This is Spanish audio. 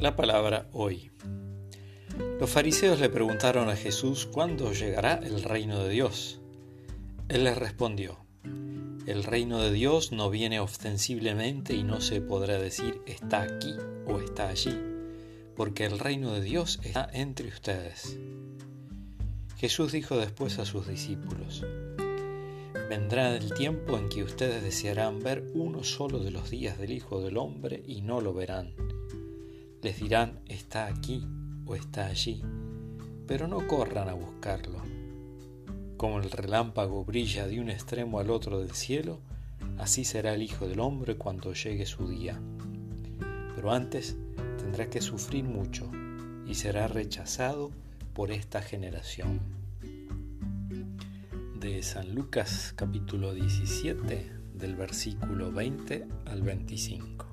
La palabra hoy. Los fariseos le preguntaron a Jesús cuándo llegará el reino de Dios. Él les respondió, el reino de Dios no viene ostensiblemente y no se podrá decir está aquí o está allí, porque el reino de Dios está entre ustedes. Jesús dijo después a sus discípulos, Vendrá el tiempo en que ustedes desearán ver uno solo de los días del Hijo del Hombre y no lo verán les dirán está aquí o está allí, pero no corran a buscarlo. Como el relámpago brilla de un extremo al otro del cielo, así será el Hijo del Hombre cuando llegue su día. Pero antes tendrá que sufrir mucho y será rechazado por esta generación. De San Lucas capítulo 17 del versículo 20 al 25.